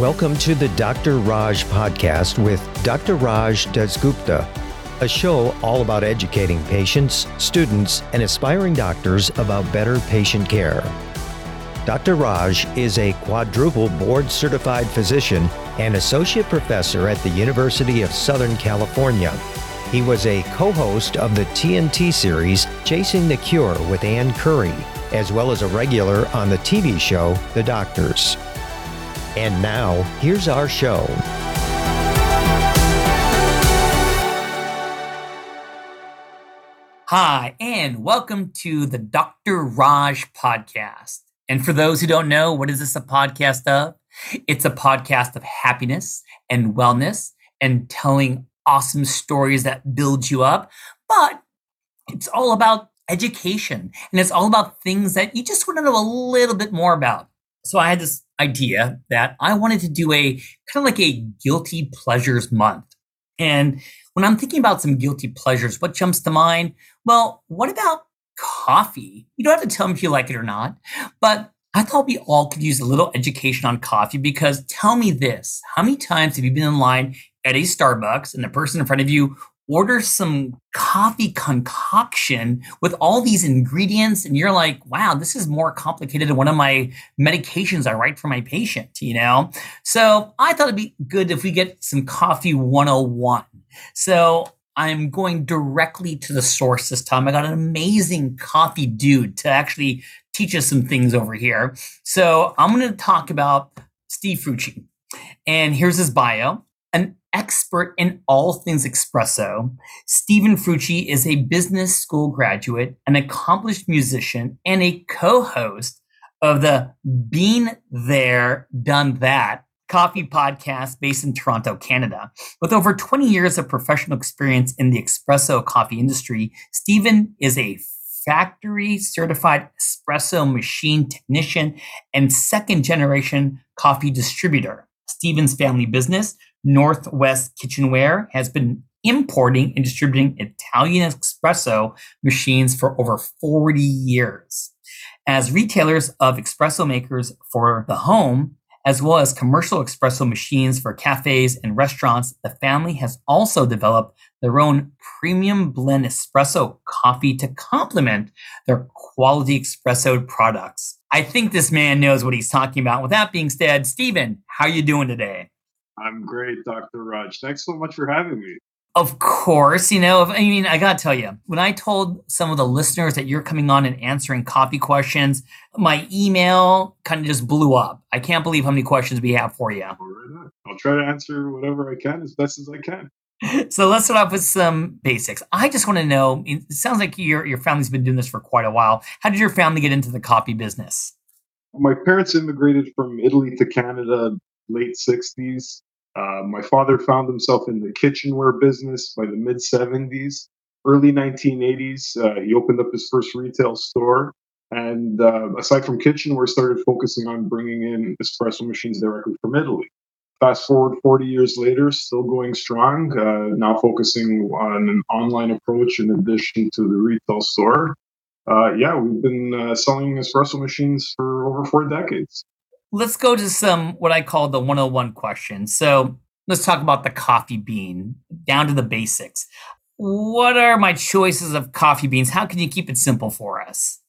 Welcome to the Dr. Raj podcast with Dr. Raj Dasgupta, a show all about educating patients, students, and aspiring doctors about better patient care. Dr. Raj is a quadruple board certified physician and associate professor at the University of Southern California. He was a co host of the TNT series Chasing the Cure with Ann Curry, as well as a regular on the TV show The Doctors. And now, here's our show. Hi, and welcome to the Dr. Raj podcast. And for those who don't know, what is this a podcast of? It's a podcast of happiness and wellness and telling awesome stories that build you up. But it's all about education and it's all about things that you just want to know a little bit more about. So I had this idea that I wanted to do a kind of like a guilty pleasures month. And when I'm thinking about some guilty pleasures, what jumps to mind? Well, what about coffee? You don't have to tell me if you like it or not, but I thought we all could use a little education on coffee because tell me this how many times have you been in line at a Starbucks and the person in front of you order some coffee concoction with all these ingredients and you're like wow this is more complicated than one of my medications i write for my patient you know? So i thought it'd be good if we get some coffee 101 so i'm going directly to the source this time i got an amazing coffee dude to actually teach us some things over here. So i'm going to talk about steve Fruci. And here's his bio. An expert in all things espresso, Steven Fruci is a business school graduate, an accomplished musician, and a co host of the Bean There, Done That coffee podcast based in Toronto, Canada. With over 20 years of professional experience in the espresso coffee industry, Steven is a factory certified espresso machine technician and second generation coffee distributor. Steven's family business, Northwest Kitchenware has been importing and distributing Italian espresso machines for over 40 years. As retailers of espresso makers for the home, as well as commercial espresso machines for cafes and restaurants, the family has also developed their own premium blend espresso coffee to complement their quality espresso products. I think this man knows what he's talking about. With that being said, Steven, how are you doing today? I'm great, Dr. Raj. Thanks so much for having me. Of course, you know, I mean, I got to tell you, when I told some of the listeners that you're coming on and answering copy questions, my email kind of just blew up. I can't believe how many questions we have for you. I'll try to answer whatever I can as best as I can. So let's start off with some basics. I just want to know it sounds like your, your family's been doing this for quite a while. How did your family get into the copy business? My parents immigrated from Italy to Canada late 60s. Uh, my father found himself in the kitchenware business by the mid 70s. Early 1980s, uh, he opened up his first retail store. And uh, aside from kitchenware, started focusing on bringing in espresso machines directly from Italy. Fast forward 40 years later, still going strong, uh, now focusing on an online approach in addition to the retail store. Uh, yeah, we've been selling espresso machines for over four decades let's go to some what I call the 101 questions. So let's talk about the coffee bean down to the basics. What are my choices of coffee beans? How can you keep it simple for us?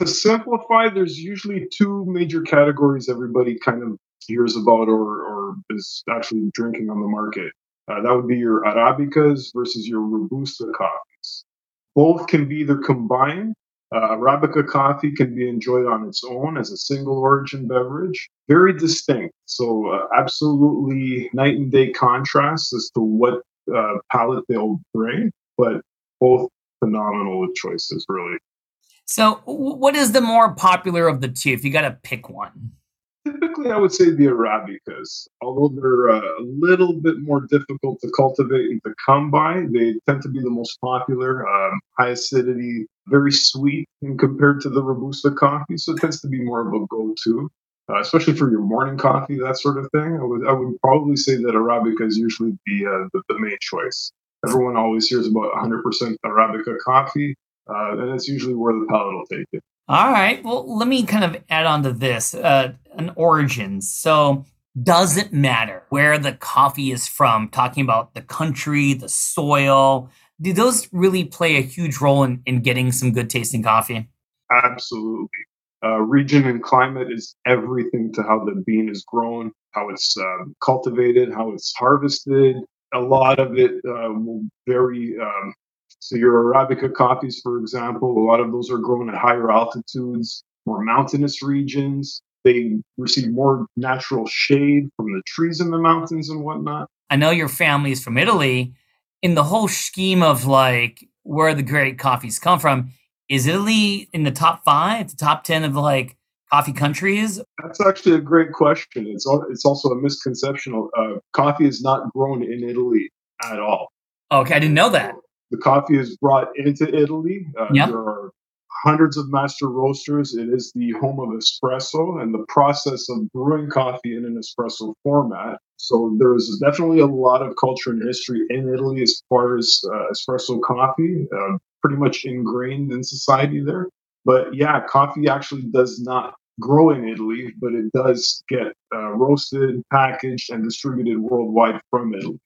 To simplify, there's usually two major categories everybody kind of hears about or, or is actually drinking on the market. Uh, that would be your Arabicas versus your Robusta coffees. Both can be either combined uh, Arabica coffee can be enjoyed on its own as a single origin beverage, very distinct. So, uh, absolutely night and day contrast as to what uh, palate they'll bring, but both phenomenal choices, really. So, what is the more popular of the two if you got to pick one? Typically, I would say the Arabicas, although they're uh, a little bit more difficult to cultivate and to come by, they tend to be the most popular. Um, high acidity, very sweet and compared to the Robusta coffee, so it tends to be more of a go-to. Uh, especially for your morning coffee, that sort of thing. I would, I would probably say that Arabica is usually the, uh, the, the main choice. Everyone always hears about 100% Arabica coffee, uh, and that's usually where the palate will take it. All right. Well, let me kind of add on to this uh, an origins. So does it matter where the coffee is from, talking about the country, the soil. Do those really play a huge role in, in getting some good tasting coffee? Absolutely. Uh, region and climate is everything to how the bean is grown, how it's uh, cultivated, how it's harvested. A lot of it uh, will vary. Um, so, your Arabica coffees, for example, a lot of those are grown at higher altitudes, more mountainous regions. They receive more natural shade from the trees in the mountains and whatnot. I know your family is from Italy. In the whole scheme of like where the great coffees come from, is Italy in the top five, the top 10 of like coffee countries? That's actually a great question. It's, it's also a misconception. Uh, coffee is not grown in Italy at all. Okay, I didn't know that. The coffee is brought into Italy. Uh, yep. There are hundreds of master roasters. It is the home of espresso and the process of brewing coffee in an espresso format. So there's definitely a lot of culture and history in Italy as far as uh, espresso coffee, uh, pretty much ingrained in society there. But yeah, coffee actually does not grow in Italy, but it does get uh, roasted, packaged, and distributed worldwide from Italy.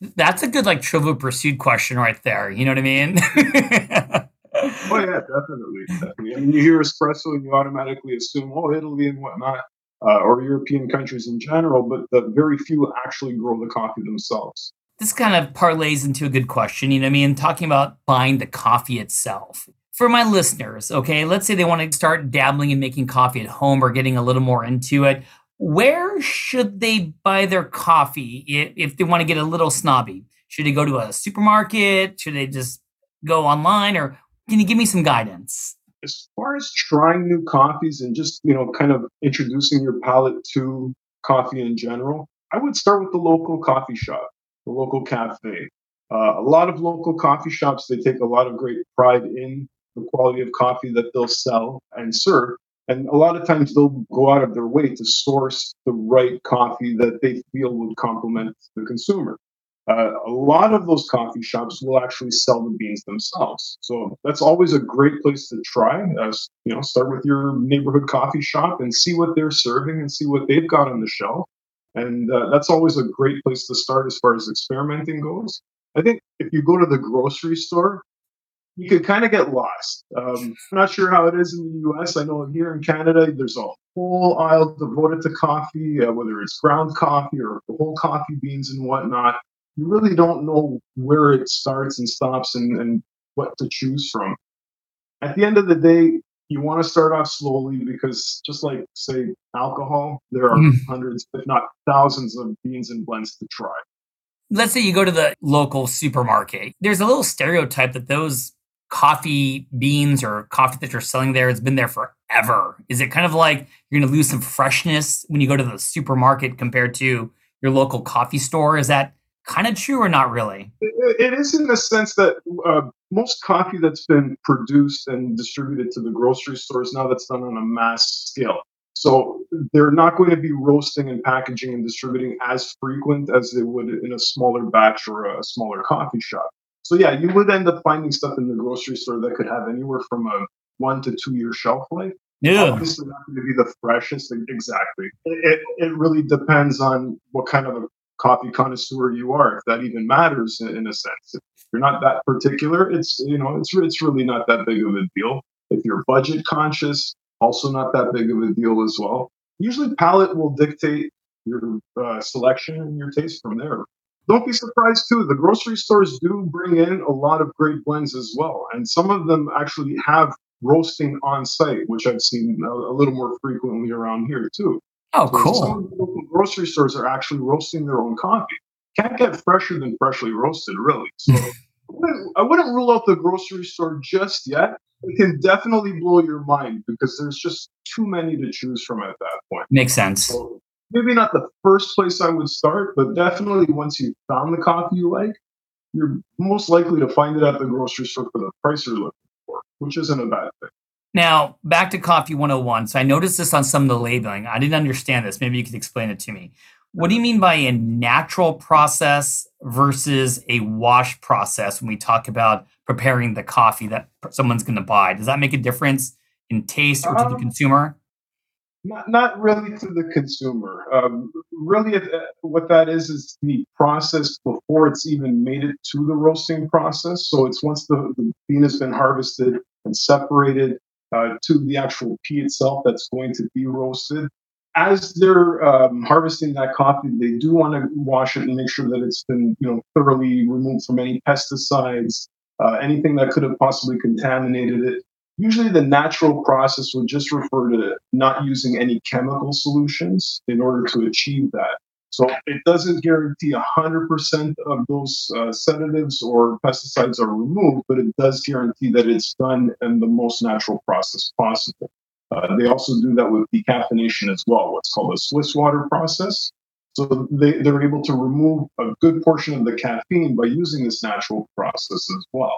That's a good like trivial pursuit question right there. You know what I mean? oh yeah, definitely, definitely. I mean, you hear espresso and you automatically assume, oh, Italy and whatnot, uh, or European countries in general, but the very few actually grow the coffee themselves. This kind of parlays into a good question. You know, I mean, talking about buying the coffee itself. For my listeners, okay, let's say they want to start dabbling in making coffee at home or getting a little more into it. Where should they buy their coffee if they want to get a little snobby? Should they go to a supermarket? Should they just go online? Or can you give me some guidance? As far as trying new coffees and just, you know, kind of introducing your palate to coffee in general, I would start with the local coffee shop, the local cafe. Uh, a lot of local coffee shops, they take a lot of great pride in the quality of coffee that they'll sell and serve. And a lot of times they'll go out of their way to source the right coffee that they feel would complement the consumer. Uh, a lot of those coffee shops will actually sell the beans themselves. So that's always a great place to try. As you know, start with your neighborhood coffee shop and see what they're serving and see what they've got on the shelf. And uh, that's always a great place to start as far as experimenting goes. I think if you go to the grocery store, you could kind of get lost. Um, I'm not sure how it is in the US. I know here in Canada, there's a whole aisle devoted to coffee, uh, whether it's ground coffee or whole coffee beans and whatnot you really don't know where it starts and stops and, and what to choose from. At the end of the day, you want to start off slowly because just like say alcohol, there are mm. hundreds, if not thousands of beans and blends to try. Let's say you go to the local supermarket. There's a little stereotype that those coffee beans or coffee that you're selling there has been there forever. Is it kind of like you're going to lose some freshness when you go to the supermarket compared to your local coffee store? Is that kind of true or not really? it, it is in the sense that uh, most coffee that's been produced and distributed to the grocery stores now that's done on a mass scale. So they're not going to be roasting and packaging and distributing as frequent as they would in a smaller batch or a smaller coffee shop. So yeah, you would end up finding stuff in the grocery store that could have anywhere from a one to two year shelf life. Yeah. Obviously not going to be the freshest. Exactly. It, it really depends on what kind of a coffee connoisseur you are, if that even matters in a sense. If you're not that particular, it's you know it's it's really not that big of a deal. If you're budget conscious, also not that big of a deal as well. Usually, palate will dictate your uh, selection and your taste from there. Don't be surprised too. The grocery stores do bring in a lot of great blends as well, and some of them actually have roasting on site, which I've seen a, a little more frequently around here too. Oh, so cool. Some local grocery stores are actually roasting their own coffee. Can't get fresher than freshly roasted, really. So I wouldn't rule out the grocery store just yet. It can definitely blow your mind because there's just too many to choose from at that point. Makes sense. So maybe not the first place I would start, but definitely once you've found the coffee you like, you're most likely to find it at the grocery store for the price you're looking for, which isn't a bad thing. Now, back to Coffee 101. So I noticed this on some of the labeling. I didn't understand this. Maybe you could explain it to me. What do you mean by a natural process versus a wash process when we talk about preparing the coffee that someone's going to buy? Does that make a difference in taste or to the um, consumer? Not, not really to the consumer. Um, really, uh, what that is is the process before it's even made it to the roasting process. So it's once the, the bean has been harvested and separated uh, to the actual pea itself that's going to be roasted. As they're um, harvesting that coffee, they do want to wash it and make sure that it's been, you know, thoroughly removed from any pesticides, uh, anything that could have possibly contaminated it Usually, the natural process would just refer to not using any chemical solutions in order to achieve that. So it doesn't guarantee 100% of those uh, sedatives or pesticides are removed, but it does guarantee that it's done in the most natural process possible. Uh, they also do that with decaffeination as well, what's called a Swiss water process. So they, they're able to remove a good portion of the caffeine by using this natural process as well.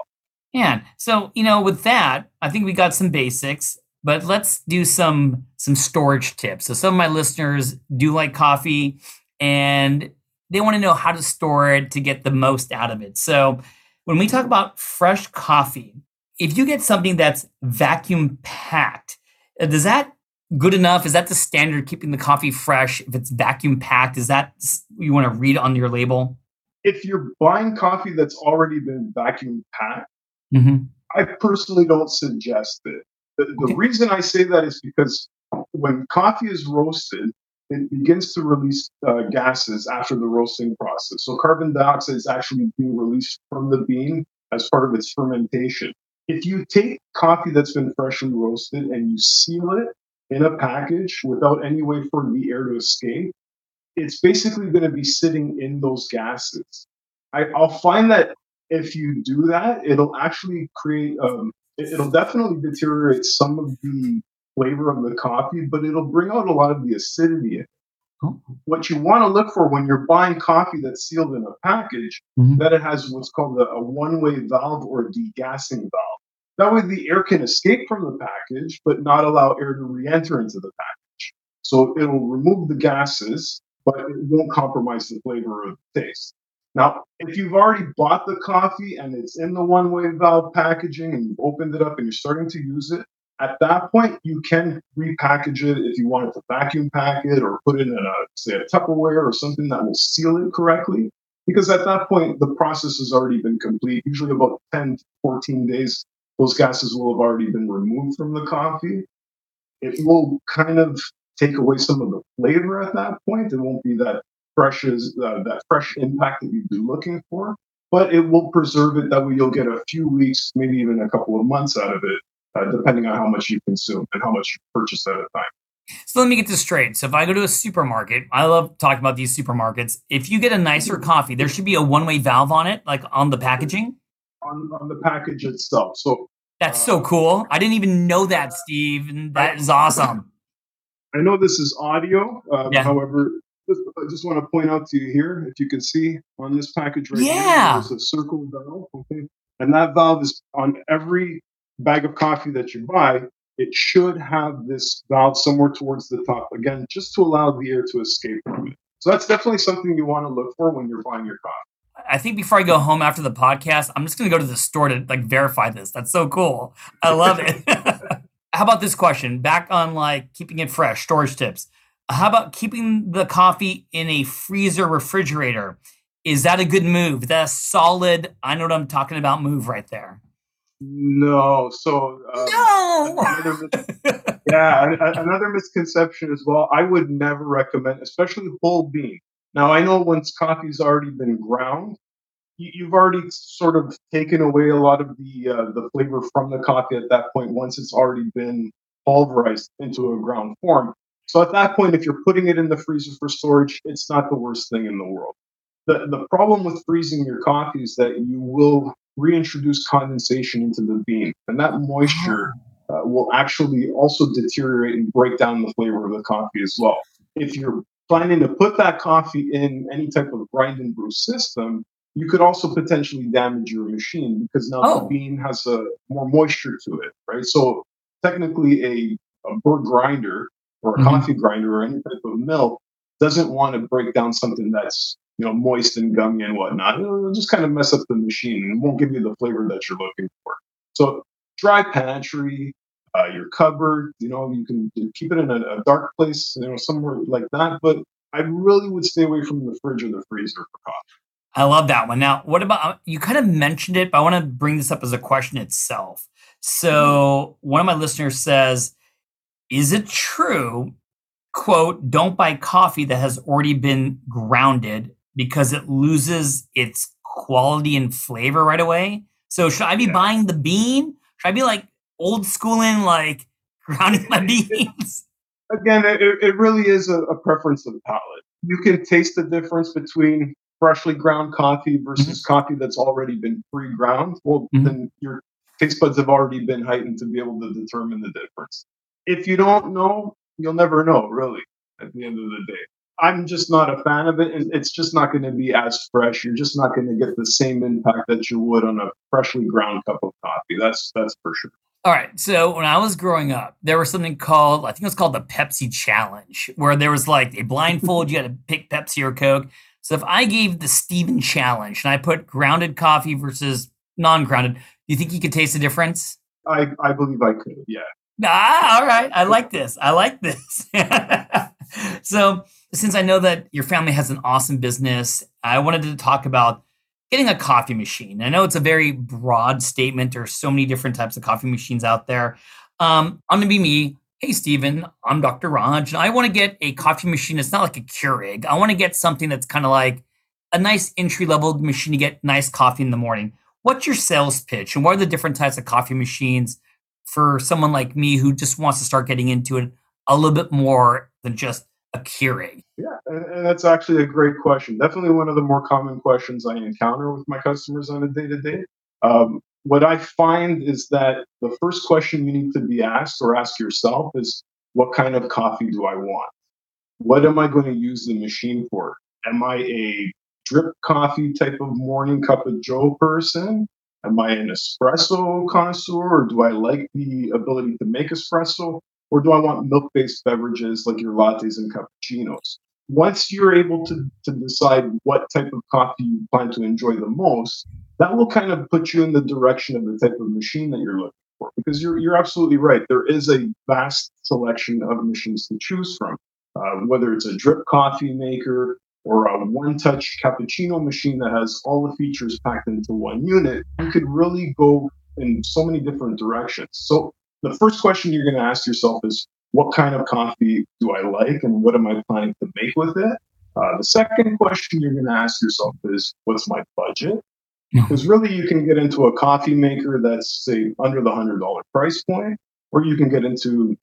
Yeah. So, you know, with that, I think we got some basics, but let's do some some storage tips. So some of my listeners do like coffee and they want to know how to store it to get the most out of it. So, when we talk about fresh coffee, if you get something that's vacuum packed, uh, does that good enough? Is that the standard keeping the coffee fresh if it's vacuum packed? Is that you want to read on your label? If you're buying coffee that's already been vacuum packed, Mm-hmm. I personally don't suggest it. The, the okay. reason I say that is because when coffee is roasted, it begins to release uh, gases after the roasting process. So carbon dioxide is actually being released from the bean as part of its fermentation. If you take coffee that's been freshly roasted and you seal it in a package without any way for the air to escape, it's basically going to be sitting in those gases. I, will find that if you do that, it'll actually create, um, it'll definitely deteriorate some of the flavor of the coffee, but it'll bring out a lot of the acidity. What you want to look for when you're buying coffee that's sealed in a package, mm-hmm. that it has what's called a, a one-way valve or degassing valve. That way, the air can escape from the package, but not allow air to re-enter into the package. So it'll remove the gases, but it won't compromise the flavor or the taste. Now, if you've already bought the coffee and it's in the one way valve packaging and you've opened it up and you're starting to use it, at that point, you can repackage it if you wanted to vacuum pack it or put it in a, say, a Tupperware or something that will seal it correctly. Because at that point, the process has already been complete. Usually about 10 to 14 days, those gases will have already been removed from the coffee. It will kind of take away some of the flavor at that point. It won't be that fresh is uh, that fresh impact that you'd be looking for, but it will preserve it. That way, you'll get a few weeks, maybe even a couple of months out of it, uh, depending on how much you consume and how much you purchase at a time. So let me get this straight. So if I go to a supermarket, I love talking about these supermarkets. If you get a nicer mm-hmm. coffee, there should be a one-way valve on it, like on the packaging. On, on the package itself. So that's uh, so cool. I didn't even know that, Steve. And that is awesome. I know this is audio. Um, yeah. However, just, I just want to point out to you here, if you can see on this package right yeah. here, there's a circle valve. Okay. And that valve is on every bag of coffee that you buy. It should have this valve somewhere towards the top, again, just to allow the air to escape from it. So that's definitely something you want to look for when you're buying your coffee. I think before I go home after the podcast, I'm just going to go to the store to like verify this. That's so cool. I love it. How about this question? Back on like keeping it fresh, storage tips. How about keeping the coffee in a freezer refrigerator? Is that a good move? Is that solid, I know what I'm talking about move right there? No. So, um, no. Another, yeah, another misconception as well. I would never recommend, especially whole bean. Now, I know once coffee's already been ground, you've already sort of taken away a lot of the uh, the flavor from the coffee at that point once it's already been pulverized into a ground form. So at that point, if you're putting it in the freezer for storage, it's not the worst thing in the world. The, the problem with freezing your coffee is that you will reintroduce condensation into the bean, and that moisture uh, will actually also deteriorate and break down the flavor of the coffee as well. If you're planning to put that coffee in any type of grind and brew system, you could also potentially damage your machine because now oh. the bean has a more moisture to it, right? So technically, a, a burr grinder or a mm-hmm. coffee grinder or any type of mill doesn't want to break down something that's you know moist and gummy and whatnot. It'll just kind of mess up the machine and won't give you the flavor that you're looking for. So dry pantry, uh, your cupboard. You know, you can keep it in a, a, dark place, you know, somewhere like that. But I really would stay away from the fridge or the freezer for coffee. I love that one. Now, what about uh, you? Kind of mentioned it, but I want to bring this up as a question itself. So, one of my listeners says, "Is it true?" "Quote: Don't buy coffee that has already been grounded because it loses its quality and flavor right away." So, should I be yeah. buying the bean? Should I be like old schooling, like grounding my beans? Again, it, it really is a, a preference of the palate. You can taste the difference between freshly ground coffee versus mm-hmm. coffee that's already been pre-ground, well, mm-hmm. then your taste buds have already been heightened to be able to determine the difference. If you don't know, you'll never know, really, at the end of the day. I'm just not a fan of it, and it's just not going to be as fresh. You're just not going to get the same impact that you would on a freshly ground cup of coffee. That's that's for sure. All right. So when I was growing up, there was something called I think it was called the Pepsi Challenge, where there was like a blindfold. you had to pick Pepsi or Coke. So if I gave the Steven challenge and I put grounded coffee versus non-grounded, do you think you could taste the difference? I, I believe I could, yeah. Ah, all right. I like this. I like this. so since I know that your family has an awesome business, I wanted to talk about getting a coffee machine. I know it's a very broad statement. There's so many different types of coffee machines out there. Um, I'm gonna be me hey, Steven, I'm Dr. Raj, and I want to get a coffee machine. It's not like a Keurig. I want to get something that's kind of like a nice entry level machine to get nice coffee in the morning. What's your sales pitch, and what are the different types of coffee machines for someone like me who just wants to start getting into it a little bit more than just Yeah, and, and that's actually a great question. Definitely one of the more common questions I encounter with my customers on a day to day what I find is that the first question you need to be asked or ask yourself is what kind of coffee do I want? What am I going to use the machine for? Am I a drip coffee type of morning cup of joe person? Am I an espresso connoisseur or do I like the ability to make espresso? Or do I want milk based beverages like your lattes and cappuccinos? Once you're able to, to decide what type of coffee you plan to enjoy the most, that will kind of put you in the direction of the type of machine that you're looking for. Because you're you're absolutely right. There is a vast selection of machines to choose from. Uh, whether it's a drip coffee maker or a one-touch cappuccino machine that has all the features packed into one unit, you could really go in so many different directions. So the first question you're going to ask yourself is, what kind of coffee do I like, and what am I planning to make with it? Uh, the second question you're going to ask yourself is, what's my budget? Because really, you can get into a coffee maker that's say under the hundred dollar price point, or you can get into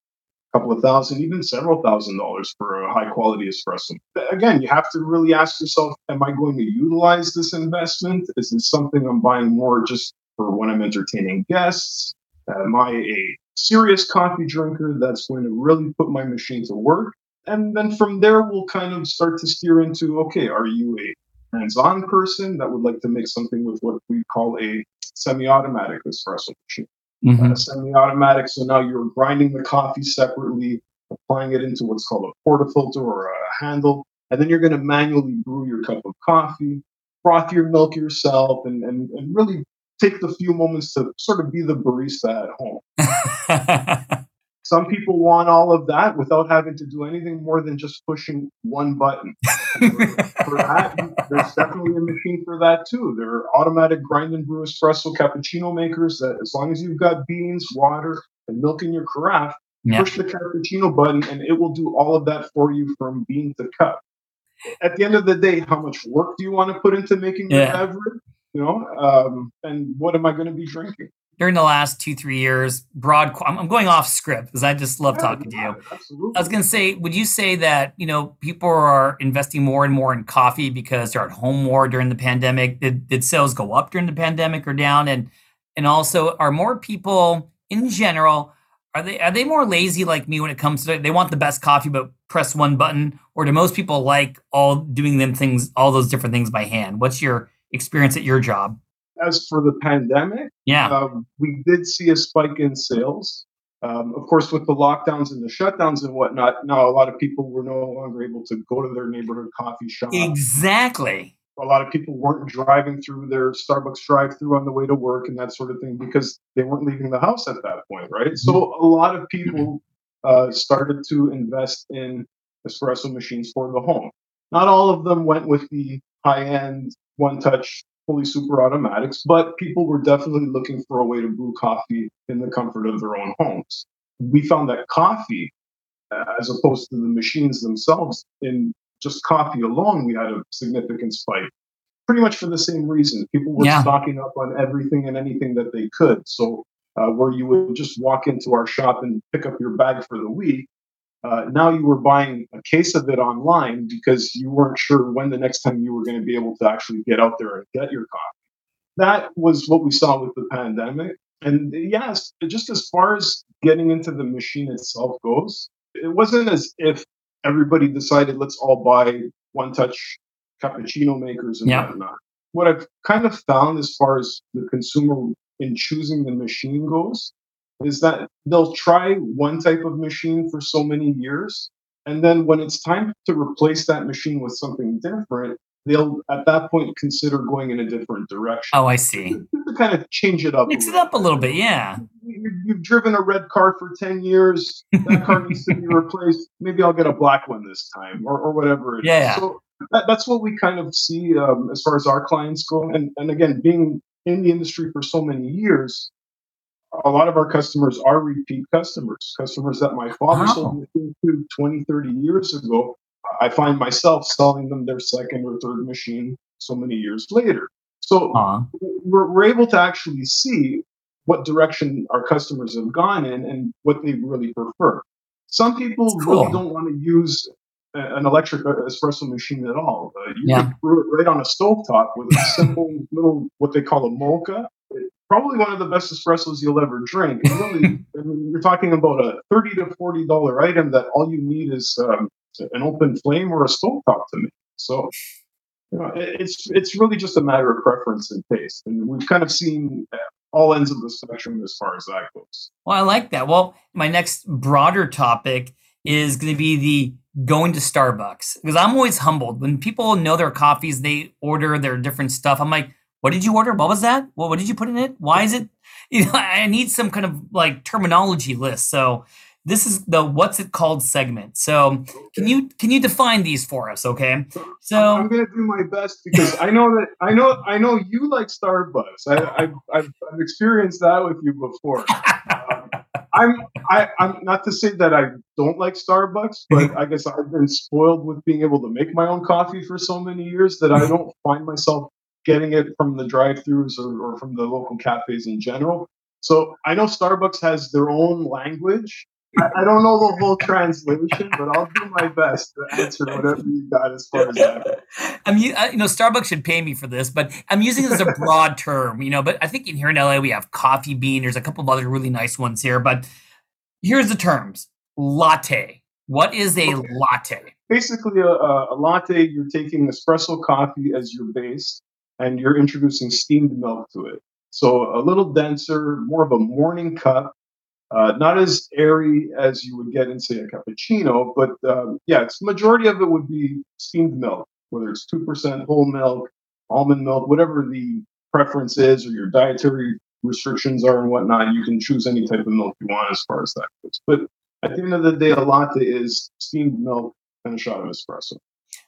a couple of thousand, even several thousand dollars for a high quality espresso. Again, you have to really ask yourself: Am I going to utilize this investment? Is this something I'm buying more just for when I'm entertaining guests? Am I a serious coffee drinker that's going to really put my machine to work? And then from there, we'll kind of start to steer into okay, are you a hands-on person that would like to make something with what we call a semi-automatic espresso machine. Mm-hmm. Uh, semi-automatic, so now you're grinding the coffee separately, applying it into what's called a portafilter or a handle, and then you're going to manually brew your cup of coffee, froth your milk yourself, and, and, and really take the few moments to sort of be the barista at home. Some people want all of that without having to do anything more than just pushing one button. for that, there's definitely a machine for that too. There are automatic grind and brew espresso cappuccino makers that, as long as you've got beans, water, and milk in your carafe, yep. push the cappuccino button and it will do all of that for you from bean to cup. At the end of the day, how much work do you want to put into making yeah. your beverage? You know, um, and what am I going to be drinking? During the last two three years broad i'm going off script because i just love talking to you. absolutely. i was going to say would you say that you know people are investing more and more in coffee because they're at home more during the pandemic? Did, did sales go up during the pandemic or down? And and also are more people in general are they are they more lazy like me when it comes to they want the best coffee but press one button? Or do most people like all doing them things all those different things by hand? What's your experience at your job as for the pandemic, yeah, um, we did see a spike in sales. Um, of course, with the lockdowns and the shutdowns and whatnot, now a lot of people were no longer able to go to their neighborhood coffee shop. Exactly. a lot of people weren't driving through their Starbucks drive-through on the way to work and that sort of thing because they weren't leaving the house at that point, right? So mm-hmm. a lot of people uh, started to invest in espresso machines for the home. Not all of them went with the high-end one-touch fully super automatics, but people were definitely looking for a way to brew coffee in the comfort of their own homes. We found that coffee, uh, as opposed to the machines themselves, in just coffee alone, we had a significant spike. Pretty much for the same reason. People were yeah. stocking up on everything and anything that they could. So, uh, where you would just walk into our shop and pick up your bag for the week, uh, now you were buying a case of it online because you weren't sure when the next time you were going to be able to actually get out there and get your coffee. That was what we saw with the pandemic. And yes, just as far as getting into the machine itself goes, it wasn't as if everybody decided let's all buy one touch cappuccino makers and yeah. whatnot. What I've kind of found as far as the consumer in choosing the machine goes is that they'll try one type of machine for so many years. And then when it's time to replace that machine with something different, they'll at that point consider going in a different direction. Oh, I see. To kind of change it up. Mix it up a little bit, yeah. You've driven a red car for 10 years. That car needs to be replaced. Maybe I'll get a black one this time or, or whatever yeah. So that, that's what we kind of see um, as far as our clients go. And, and again, being in the industry for so many years, a lot of our customers are repeat customers, customers that my father wow. sold to 20, 30 years ago. I find myself selling them their second or third machine so many years later. So uh-huh. we're, we're able to actually see what direction our customers have gone in and what they really prefer. Some people cool. really don't want to use an electric espresso machine at all. Uh, you yeah. can brew it right on a stovetop with a simple little, what they call a moka. Probably one of the best espressos you'll ever drink. And really, I mean, you're talking about a thirty to forty dollar item that all you need is um, an open flame or a stovetop to make. So, you know, it's it's really just a matter of preference and taste, and we've kind of seen all ends of the spectrum as far as that goes. Well, I like that. Well, my next broader topic is going to be the going to Starbucks because I'm always humbled when people know their coffees, they order their different stuff. I'm like, what did you order? What was that? Well, what did you put in it? Why is it? You know, I need some kind of like terminology list. So this is the what's it called segment. So can you can you define these for us? Okay. So I'm going to do my best because I know that I know I know you like Starbucks. I, have I've, I've experienced that with you before. Um, I'm I, I'm not to say that I don't like Starbucks, but I guess I've been spoiled with being able to make my own coffee for so many years that I don't find myself getting it from the drive-throughs or, or from the local cafes in general. So I know Starbucks has their own language I, don't know the whole translation, but I'll do my best to answer whatever you got as far as that. I'm, you know, Starbucks should pay me for this, but I'm using it as a broad term, you know. But I think in here in LA we have coffee bean. There's a couple of other really nice ones here, but here's the terms: latte. What is a okay. latte? Basically, a, a latte. You're taking espresso coffee as your base, and you're introducing steamed milk to it. So a little denser, more of a morning cup uh, not as airy as you would get in, say, a cappuccino, but um, yeah, it's majority of it would be steamed milk, whether it's two percent whole milk, almond milk, whatever the preference is, or your dietary restrictions are and whatnot. You can choose any type of milk you want as far as that goes. But at the end of the day, a latte is steamed milk and a shot of espresso.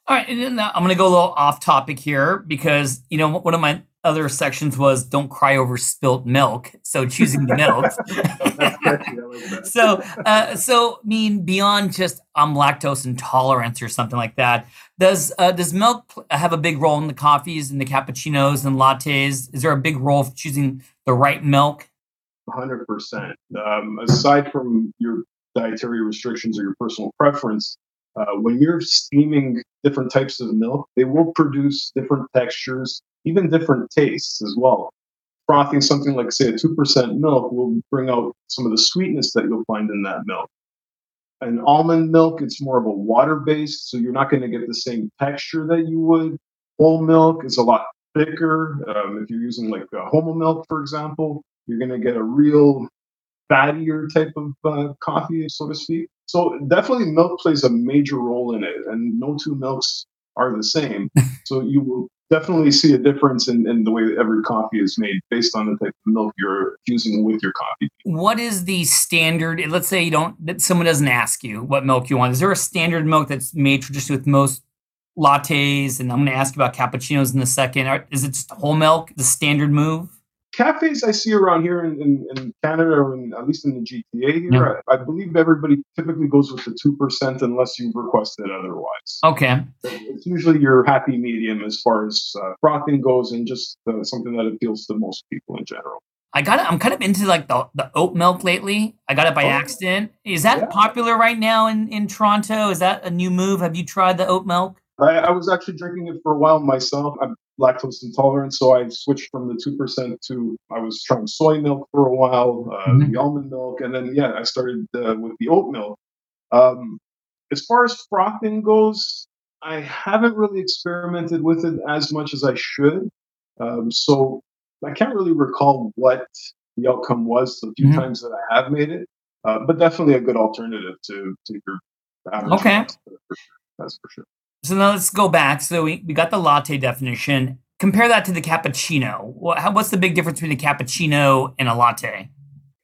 All right, and then I'm going to go a little off topic here because you know one of my other sections was don't cry over spilt milk. So choosing the milk. so, uh, so I mean, beyond just um, lactose intolerance or something like that, does uh, does milk have a big role in the coffees and the cappuccinos and lattes? Is there a big role for choosing the right milk? 100%. um. Aside from your dietary restrictions or your personal preference, uh, when you're steaming different types of milk, they will produce different textures even different tastes as well. Frothing something like, say, a 2% milk will bring out some of the sweetness that you'll find in that milk. An almond milk, it's more of a water based, so you're not going to get the same texture that you would. Whole milk is a lot thicker. Um, if you're using like a Homo milk, for example, you're going to get a real fattier type of uh, coffee, so to speak. So definitely milk plays a major role in it, and no two milks are the same. so you will definitely see a difference in, in the way that every coffee is made based on the type of milk you're using with your coffee. What is the standard? Let's say you don't, that someone doesn't ask you what milk you want. Is there a standard milk that's made traditionally with most lattes? And I'm going to ask you about cappuccinos in a second. Is it just whole milk, the standard move? Cafes I see around here in, in, in Canada, or in, at least in the GTA here, yeah. I, I, believe everybody typically goes with the two percent unless you've requested otherwise. Okay, it's usually your happy medium as far as uh, frothing goes, and just uh, something that appeals to most people in general. I got it. I'm kind of into like the, the oat milk lately. I got it by oh, accident. Is that yeah. popular right now in, in Toronto? Is that a new move? Have you tried the oat milk? I, I was actually drinking it for a while myself. I'm lactose intolerant, so I switched from the two percent to I was trying soy milk for a while, uh, mm-hmm. the almond milk, and then yeah, I started uh, with the oat milk. Um, as far as frothing goes, I haven't really experimented with it as much as I should, um, so I can't really recall what the outcome was the few mm-hmm. times that I have made it. Uh, but definitely a good alternative to to your average. Okay, that's for sure. So now let's go back. So we, we got the latte definition. Compare that to the cappuccino. What, how, what's the big difference between a cappuccino and a latte?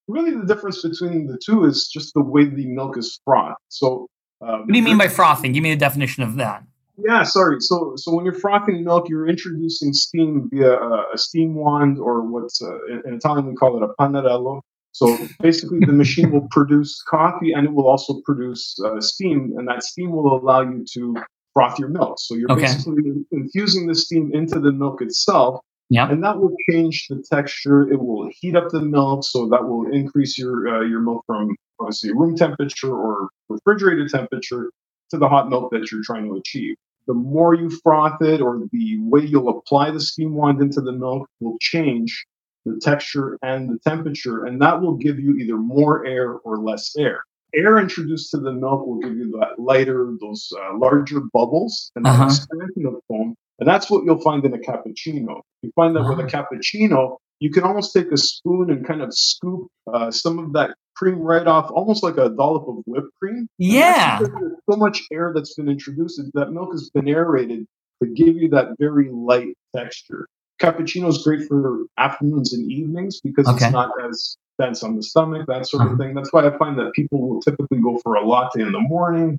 Really, the difference between the two is just the way the milk is frothed. So, um, what do you mean by frothing? Give me the definition of that. Yeah, sorry. So, so when you're frothing milk, you're introducing steam via a, a steam wand, or what's uh, in Italian we call it a pannarello. So basically, the machine will produce coffee and it will also produce uh, steam, and that steam will allow you to froth your milk. So you're okay. basically infusing the steam into the milk itself. Yeah. And that will change the texture. It will heat up the milk, so that will increase your uh, your milk from obviously room temperature or refrigerated temperature to the hot milk that you're trying to achieve. The more you froth it, or the way you'll apply the steam wand into the milk, will change the texture and the temperature, and that will give you either more air or less air air introduced to the milk will give you that lighter, those uh, larger bubbles and uh-huh. expansion of foam. And that's what you'll find in a cappuccino. You find that uh-huh. with a cappuccino, you can almost take a spoon and kind of scoop uh, some of that cream right off, almost like a dollop of whipped cream. Yeah. so much air that's been introduced. That milk has been aerated to give you that very light texture. Cappuccino is great for afternoons and evenings because okay. it's not as dense on the stomach, that sort of uh-huh. thing. That's why I find that people will typically go for a latte in the morning.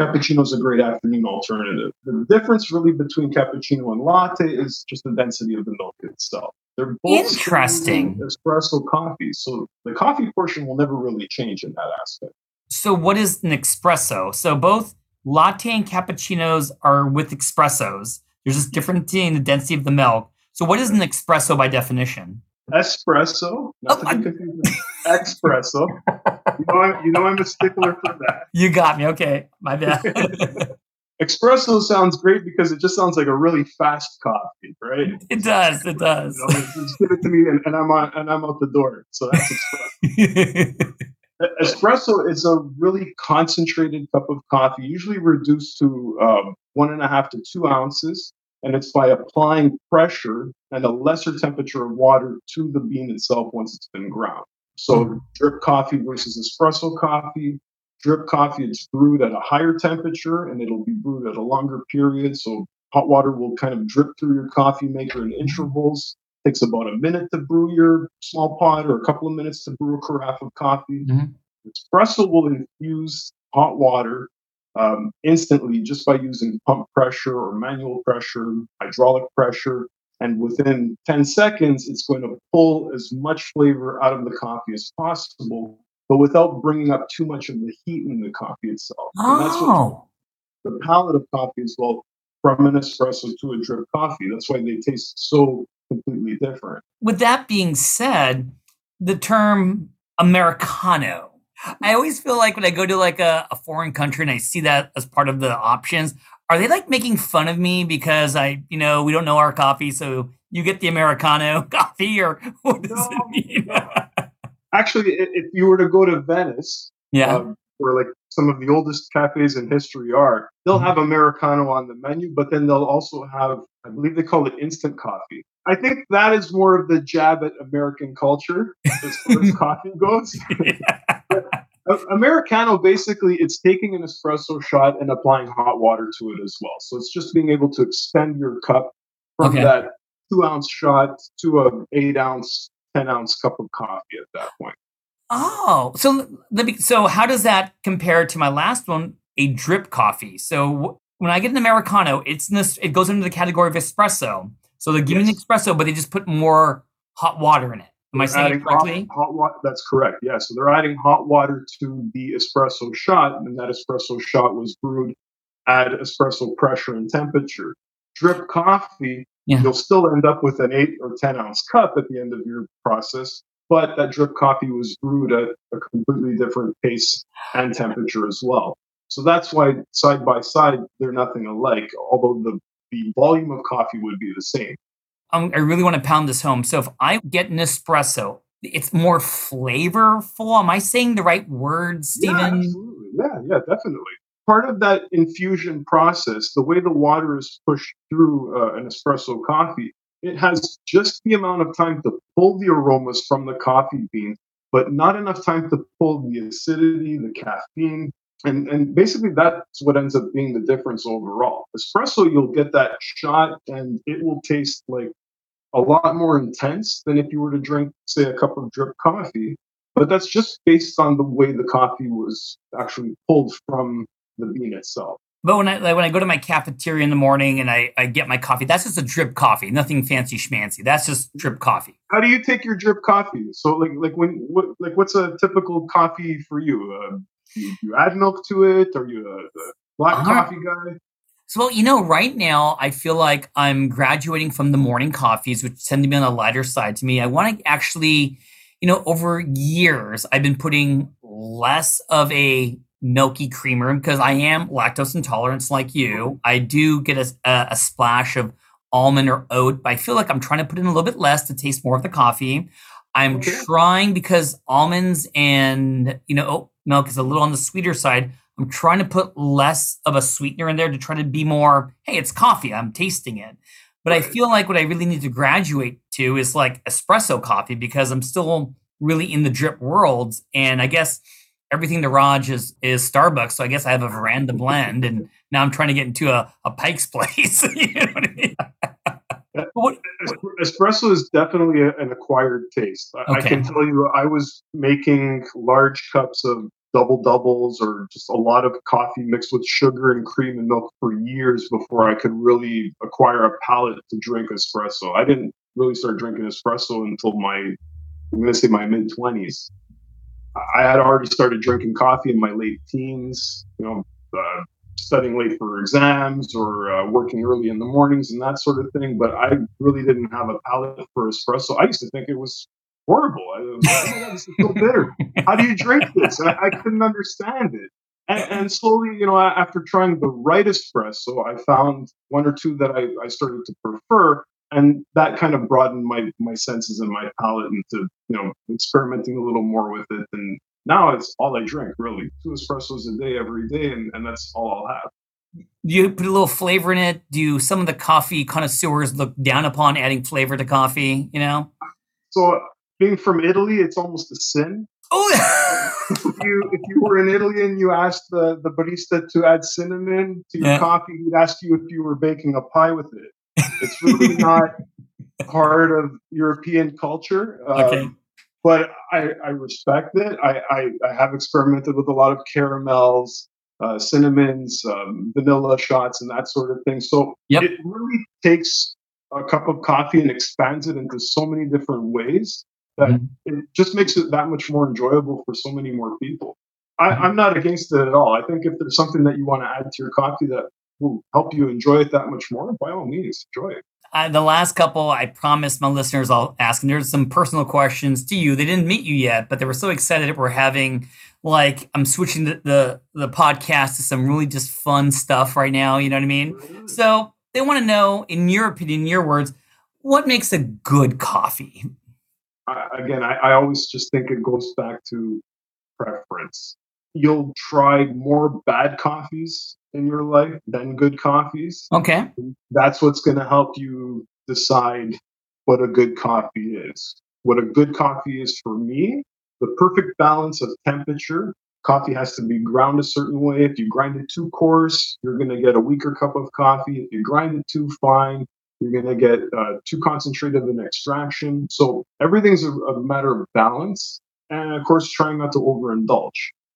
Cappuccino is a great afternoon alternative. The difference really between cappuccino and latte is just the density of the milk itself. They're both interesting espresso coffees, so the coffee portion will never really change in that aspect. So, what is an espresso? So, both latte and cappuccinos are with espressos. There's this difference in the density of the milk. So, what is an espresso by definition? Espresso, not oh, to be confused espresso. You know, I, you know, I'm a stickler for that. You got me. Okay, my bad. espresso sounds great because it just sounds like a really fast coffee, right? It does. It does. You know, just give it to me, and, and, I'm on, and I'm out the door. So that's espresso. espresso is a really concentrated cup of coffee, usually reduced to um, one and a half to two ounces and it's by applying pressure and a lesser temperature of water to the bean itself once it's been ground. So mm-hmm. drip coffee versus espresso coffee. Drip coffee is brewed at a higher temperature and it'll be brewed at a longer period. So hot water will kind of drip through your coffee maker in intervals. It takes about a minute to brew your small pot or a couple of minutes to brew a carafe of coffee. Mm-hmm. Espresso will infuse hot water um, instantly just by using pump pressure or manual pressure, hydraulic pressure. And within 10 seconds, it's going to pull as much flavor out of the coffee as possible, but without bringing up too much of the heat in the coffee itself. Oh. And that's what oh. the palate of coffee as well from an espresso to a drip coffee. That's why they taste so completely different. With that being said, the term Americano I always feel like when I go to like a, a, foreign country and I see that as part of the options, are they like making fun of me because I, you know, we don't know our coffee, so you get the Americano coffee, or what does no, it mean? Actually, if you were to go to Venice, yeah, um, where like some of the oldest cafes in history are, they'll mm-hmm. have Americano on the menu, but then they'll also have, I believe they call it instant coffee. I think that is more of the jab at American culture as far as coffee goes. Americano basically it's taking an espresso shot and applying hot water to it as well. So it's just being able to extend your cup from Okay. that two ounce shot to an eight ounce, ten ounce cup of coffee at that point. Oh, so let me. So how does that compare to my last one, a drip coffee? So when I get an americano, it's in this. It goes into the category of espresso. So they give me an Yes. espresso, but they just put more hot water in it. Am I saying adding hot, correctly? hot water. That's correct. Yeah. So they're adding hot water to the espresso shot, and that espresso shot was brewed at espresso pressure and temperature. Drip coffee, Yeah. you'll still end up with an eight or ten ounce cup at the end of your process, but that drip coffee was brewed at a completely different pace and temperature as well. So that's why side by side they're nothing alike, although the the volume of coffee would be the same. Um, I really want to pound this home. So if I get an espresso, it's more flavorful. Am I saying the right words, Yeah, Steven? absolutely. Yeah, yeah, definitely. Part of that infusion process, the way the water is pushed through uh, an espresso coffee, it has just the amount of time to pull the aromas from the coffee bean, but not enough time to pull the acidity, the caffeine. And, and basically, that's what ends up being the difference overall. Espresso, you'll get that shot and it will taste like a lot more intense than if you were to drink, say, a cup of drip coffee but that's just based on the way the coffee was actually pulled from the bean itself. But when I like when I go to my cafeteria in the morning and I, I get my coffee, that's just a drip coffee, nothing fancy schmancy. That's just drip coffee. How do you take your drip coffee? So, like, like when, what, like, what's a typical coffee for you? Um, You, you add milk to it? Are you a, a black Uh, coffee guy? So well, you know, right now I feel like I'm graduating from the morning coffees, which tend to be on the lighter side to me. I want to actually, you know, over years I've been putting less of a milky creamer because I am lactose intolerant like you. I do get a, a, a splash of almond or oat, but I feel like I'm trying to put in a little bit less to taste more of the coffee. I'm Okay. trying because almonds and you know oat milk is a little on the sweeter side. I'm trying to put less of a sweetener in there to try to be more, hey, it's coffee. I'm tasting it. But I feel like what I really need to graduate to is like espresso coffee because I'm still really in the drip world. And I guess everything to Raj is is Starbucks. So I guess I have a veranda blend and now I'm trying to get into a, a Pike's place. you know what I mean? What, Espresso is definitely a, an acquired taste. I, I can tell you, I was making large cups of double doubles or just a lot of coffee mixed with sugar and cream and milk for years before I could really acquire a palate to drink espresso. I didn't really start drinking espresso until my, I'm going to say my mid 20s. I had already started drinking coffee in my late teens, you know, uh, studying late for exams or uh, working early in the mornings and that sort of thing. But I really didn't have a palate for espresso. I used to think it was horrible. I was like, oh God, this is so bitter. How do you drink this? I, I couldn't understand it. And, and slowly, you know, after trying the right espresso, I found one or two that I, I started to prefer. And that kind of broadened my, my senses and my palate into, you know, experimenting a little more with it. And now it's all I drink, really. Two espressos a day every day, and, and that's all I'll have. do you put a little flavor in it? Do some of the coffee connoisseurs look down upon adding flavor to coffee? You know? So, being from Italy, it's almost a sin. Oh, if you if you were in Italy and you asked the, the barista to add cinnamon to your Yeah. coffee, he'd ask you if you were baking a pie with it. It's really not part of European culture. Um, Okay. But I, I respect it. I, I, I have experimented with a lot of caramels, uh, cinnamons, um, vanilla shots, and that sort of thing. So Yep. it really takes a cup of coffee and expands it into so many different ways that Mhm. it just makes it that much more enjoyable for so many more people. I, Mhm. I'm not against it at all. I think if there's something that you want to add to your coffee that will help you enjoy it that much more, by all means, enjoy it. Uh, the last couple, I promised my listeners I'll ask, and there's some personal questions to you. They didn't meet you yet, but they were so excited that we're having like I'm switching the, the the podcast to some really just fun stuff right now. You know what I mean? So they want to know, in your opinion, in your words, what makes a good coffee? I, again, I, I always just think it goes back to preference. You'll try more bad coffees in your life than good coffees. Okay. That's what's going to help you decide what a good coffee is. What a good coffee is for me, the perfect balance of temperature. Coffee has to be ground a certain way. If you grind it too coarse, you're going to get a weaker cup of coffee. If you grind it too fine, You're going to get uh, too concentrated of an extraction. So everything's a, a, matter of balance. And of course, trying not to overindulge.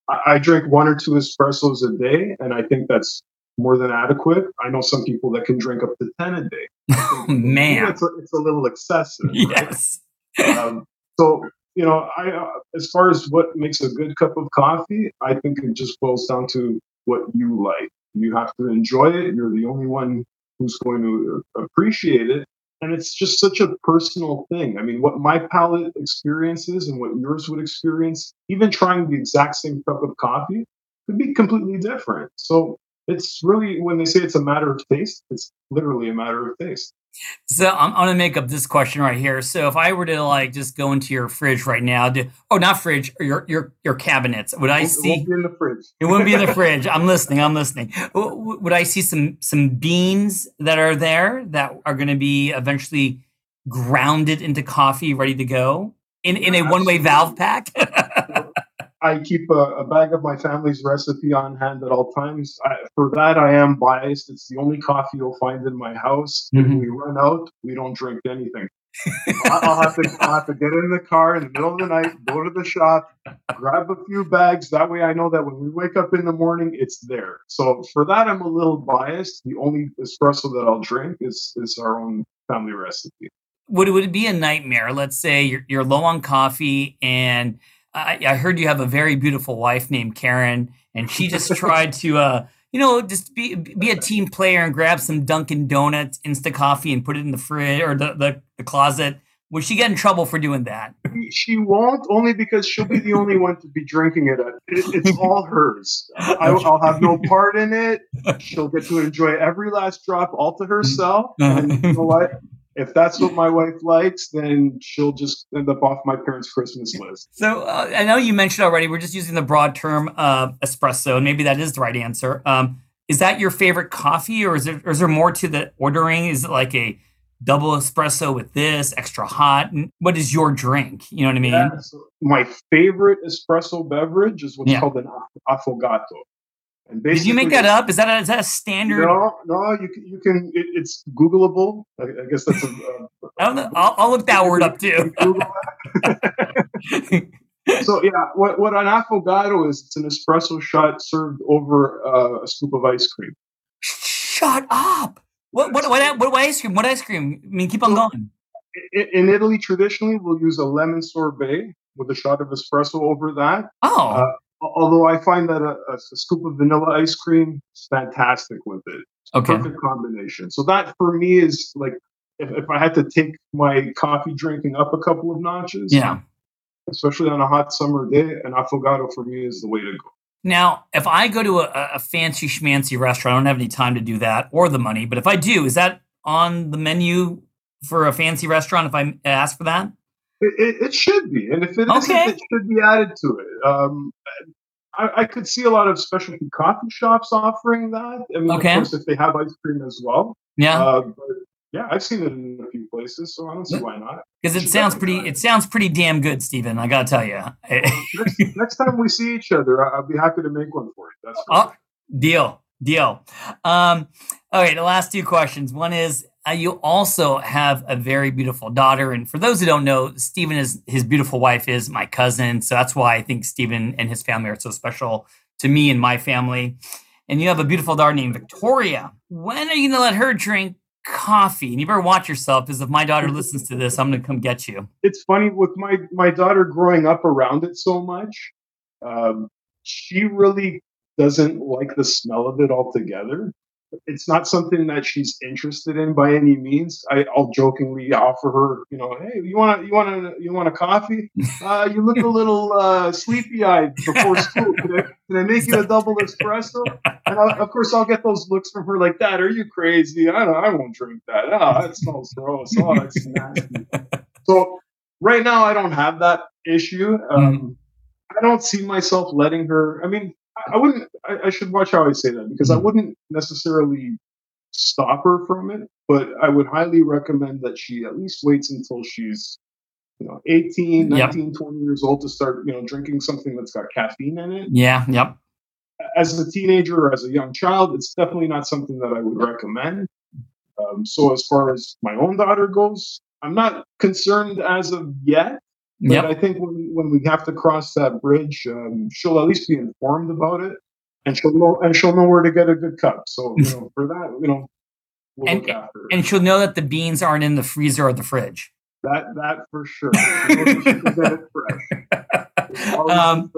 I, I drink one or two espressos a day, and I think that's more than adequate. I know some people that can drink up to 10 a day. Oh, man. It's a, it's a little excessive. Yes. Right? um, so, you know, I uh, as far as what makes a good cup of coffee, I think it just boils down to what you like. You have to enjoy it. You're the only one who's going to uh, appreciate it. And it's just such a personal thing. I mean, what my palate experiences and what yours would experience, even trying the exact same cup of coffee, could be completely different. So it's really, when they say it's a matter of taste, it's literally a matter of taste. So I'm, I'm going to make up this question right here. So if I were to like just go into your fridge right now, do, oh, not fridge, your your your cabinets, would I see? It won't be in the fridge. it wouldn't be in the fridge. I'm listening. I'm listening. Would I see some some beans that are there that are going to be eventually grounded into coffee, ready to go in in a one way valve pack? I keep a, a, bag of my family's recipe on hand at all times. I, for that, I am biased. It's the only coffee you'll find in my house. Mm-hmm. If we run out, we don't drink anything. I'll have to I'll have to get in the car in the middle of the night, go to the shop, grab a few bags. That way, I know that when we wake up in the morning, it's there. So for that, I'm a little biased. The only espresso that I'll drink is is our own family recipe. Would it, would it be a nightmare? Let's say you're, you're low on coffee and I, I heard you have a very beautiful wife named Karen, and she just tried to, uh, you know, just be be a team player and grab some Dunkin' Donuts instant coffee and put it in the fridge or the, the, the closet. Would she get in trouble for doing that? She won't, only because she'll be the only one to be drinking it. it it's all hers. I, will have no part in it. She'll get to enjoy every last drop all to herself. And you know what? If that's what my wife likes, then she'll just end up off my parents' Christmas list. So uh, I know you mentioned already, we're just using the broad term uh, espresso, and maybe that is the right answer. Um, is that your favorite coffee, or is there, or is there more to the ordering? Is it like a double espresso with this extra hot? What is your drink? You know what I mean? So my favorite espresso beverage is what's yeah. called an affogato. And Did you make that up? Is that a, is that a standard? No, no. You can you can. It, it's Googleable. I, I, guess that's a. a I'll, I'll, I'll look that word up too. so yeah, what what an affogato is? It's an espresso shot served over uh, a scoop of ice cream. Shut up! What what what, what, what ice cream? What ice cream? I mean, keep on going. In Italy, traditionally, we'll use a lemon sorbet with a shot of espresso over that. Oh. Uh, although I find that a, a, scoop of vanilla ice cream is fantastic with it. Okay. Perfect combination. So that for me is like if, if I had to take my coffee drinking up a couple of notches. Yeah. Especially on a hot summer day, an affogato for me is the way to go. Now, if I go to a, a fancy schmancy restaurant, I don't have any time to do that or the money, but if I do, is that on the menu for a fancy restaurant if I ask for that? It, it, should be, and if it okay. it should be added to it. Um, I, I, could see a lot of specialty coffee shops offering that. I mean, okay. of course, if they have ice cream as well. Yeah. Uh, but yeah, I've seen it in a few places, so I don't see why not. Because it sounds pretty. It sounds pretty damn good, Steven. I gotta tell you. next, next, time we see each other, I'll be happy to make one for you. That's oh, deal, deal. Um, okay, the last two questions. One is you also have a very beautiful daughter. And for those who don't know, Steven is his beautiful wife is my cousin. So that's why I think Steven and his family are so special to me and my family. And you have a beautiful daughter named Victoria. When are you going to let her drink coffee? And you better watch yourself because if my daughter listens to this, I'm going to come get you. It's funny with my, my daughter growing up around it so much. Um, she really doesn't like the smell of it altogether it's not something that she's interested in by any means. I, will jokingly offer her, you know, hey, you want you want a you want a coffee? Uh, you look a little uh, sleepy eyed before school. Can I, can I make you a double espresso? And I, of course, I'll get those looks from her like, that. are you crazy? I don't, I won't drink that. Oh, that smells gross. Oh, that's nasty. So right now, I don't have that issue. Um, mm. I don't see myself letting her. I mean, I wouldn't. I, I, should watch how I say that because I hmm. wouldn't necessarily stop her from it, but I would highly recommend that she at least waits until she's, you know, 18, 19, yep. 20 years old to start, you know, drinking something that's got caffeine in it. Yeah. Yep. As a teenager or as a young child, it's definitely not something that I would recommend. Um, so as far as my own daughter goes, I'm not concerned as of yet. But yep. I think when, when we have to cross that bridge, um, she'll at least be informed about it, and she'll know and she'll know where to get a good cup. So you know, for that, you know, we'll and, and she'll know that the beans aren't in the freezer or the fridge. That that for sure. um,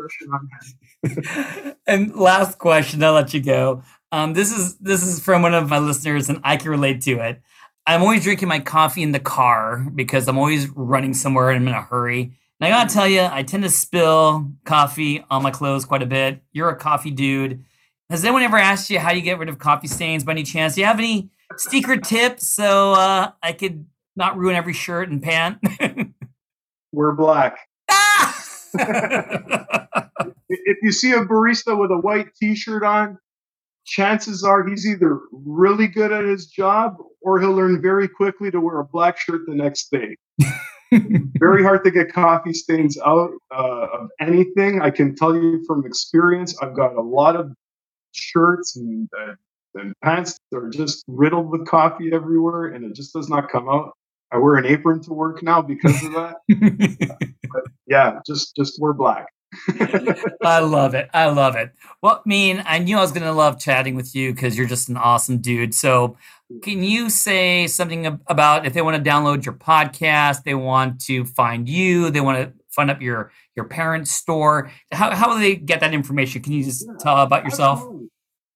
and last question, I'll let you go. Um, this is this is from one of my listeners, and I can relate to it. I'm always drinking my coffee in the car because I'm always running somewhere and I'm in a hurry. And I gotta tell you, I tend to spill coffee on my clothes quite a bit. You're a coffee dude. Has anyone ever asked you how you get rid of coffee stains by any chance? Do you have any secret tips so uh, I could not ruin every shirt and pant? We're black. if you see a barista with a white t-shirt on, chances are he's either really good at his job or he'll learn very quickly to wear a black shirt the next day. very hard to get coffee stains out uh, of anything. I can tell you from experience, I've got a lot of shirts and, uh, and pants that are just riddled with coffee everywhere, and it just does not come out. I wear an apron to work now because of that. but yeah, just just wear black. I love it. I love it. Well, I mean, I knew I was going to love chatting with you because you're just an awesome dude. So, can you say something about if they want to download your podcast, they want to find you, they want to find up your your parents' store? How how do they get that information? Can you just yeah, tell about yourself? Absolutely.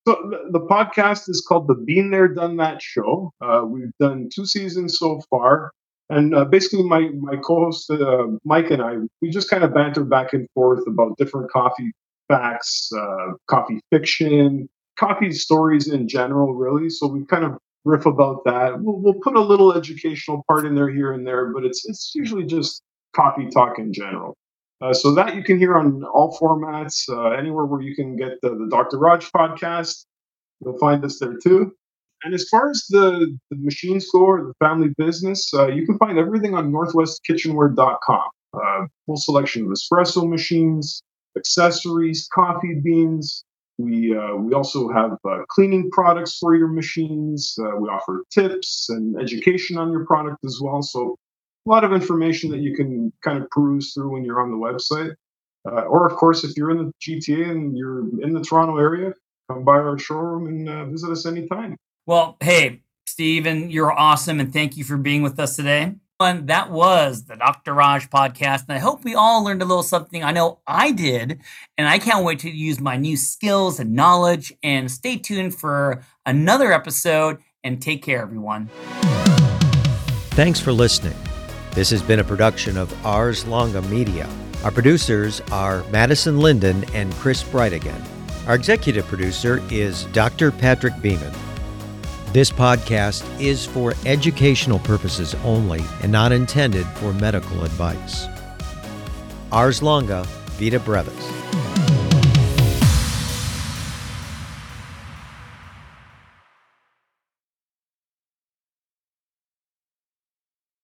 So the, the, podcast is called the Bean There Done That Show. Uh, we've done two seasons so far. And uh, basically, my my co-host uh, Mike and I, we just kind of banter back and forth about different coffee facts, uh, coffee fiction, coffee stories in general, really. So we kind of riff about that. We'll, we'll put a little educational part in there here and there, but it's it's usually just coffee talk in general. Uh, so that you can hear on all formats, uh, anywhere where you can get the, the Dr. Raj podcast. You'll find us there too. And as far as the, the machine store, the family business, uh, you can find everything on northwestkitchenware.com. Uh, full selection of espresso machines, accessories, coffee beans. We uh, we also have uh, cleaning products for your machines. Uh, we offer tips and education on your product as well. So a lot of information that you can kind of peruse through when you're on the website. Uh, or of course, if you're in the GTA and you're in the Toronto area, come by our showroom and uh, visit us anytime. Well, hey, Steven, you're awesome, and thank you for being with us today. And that was the Dr. Raj podcast. And I hope we all learned a little something. I know I did. And I can't wait to use my new skills and knowledge. And stay tuned for another episode. And take care, everyone. Thanks for listening. This has been a production of Ars Longa Media. Our producers are Madison Linden and Chris Brightigan. Our executive producer is Dr. Patrick Beeman. This podcast is for educational purposes only and not intended for medical advice. Ars longa, vita brevis.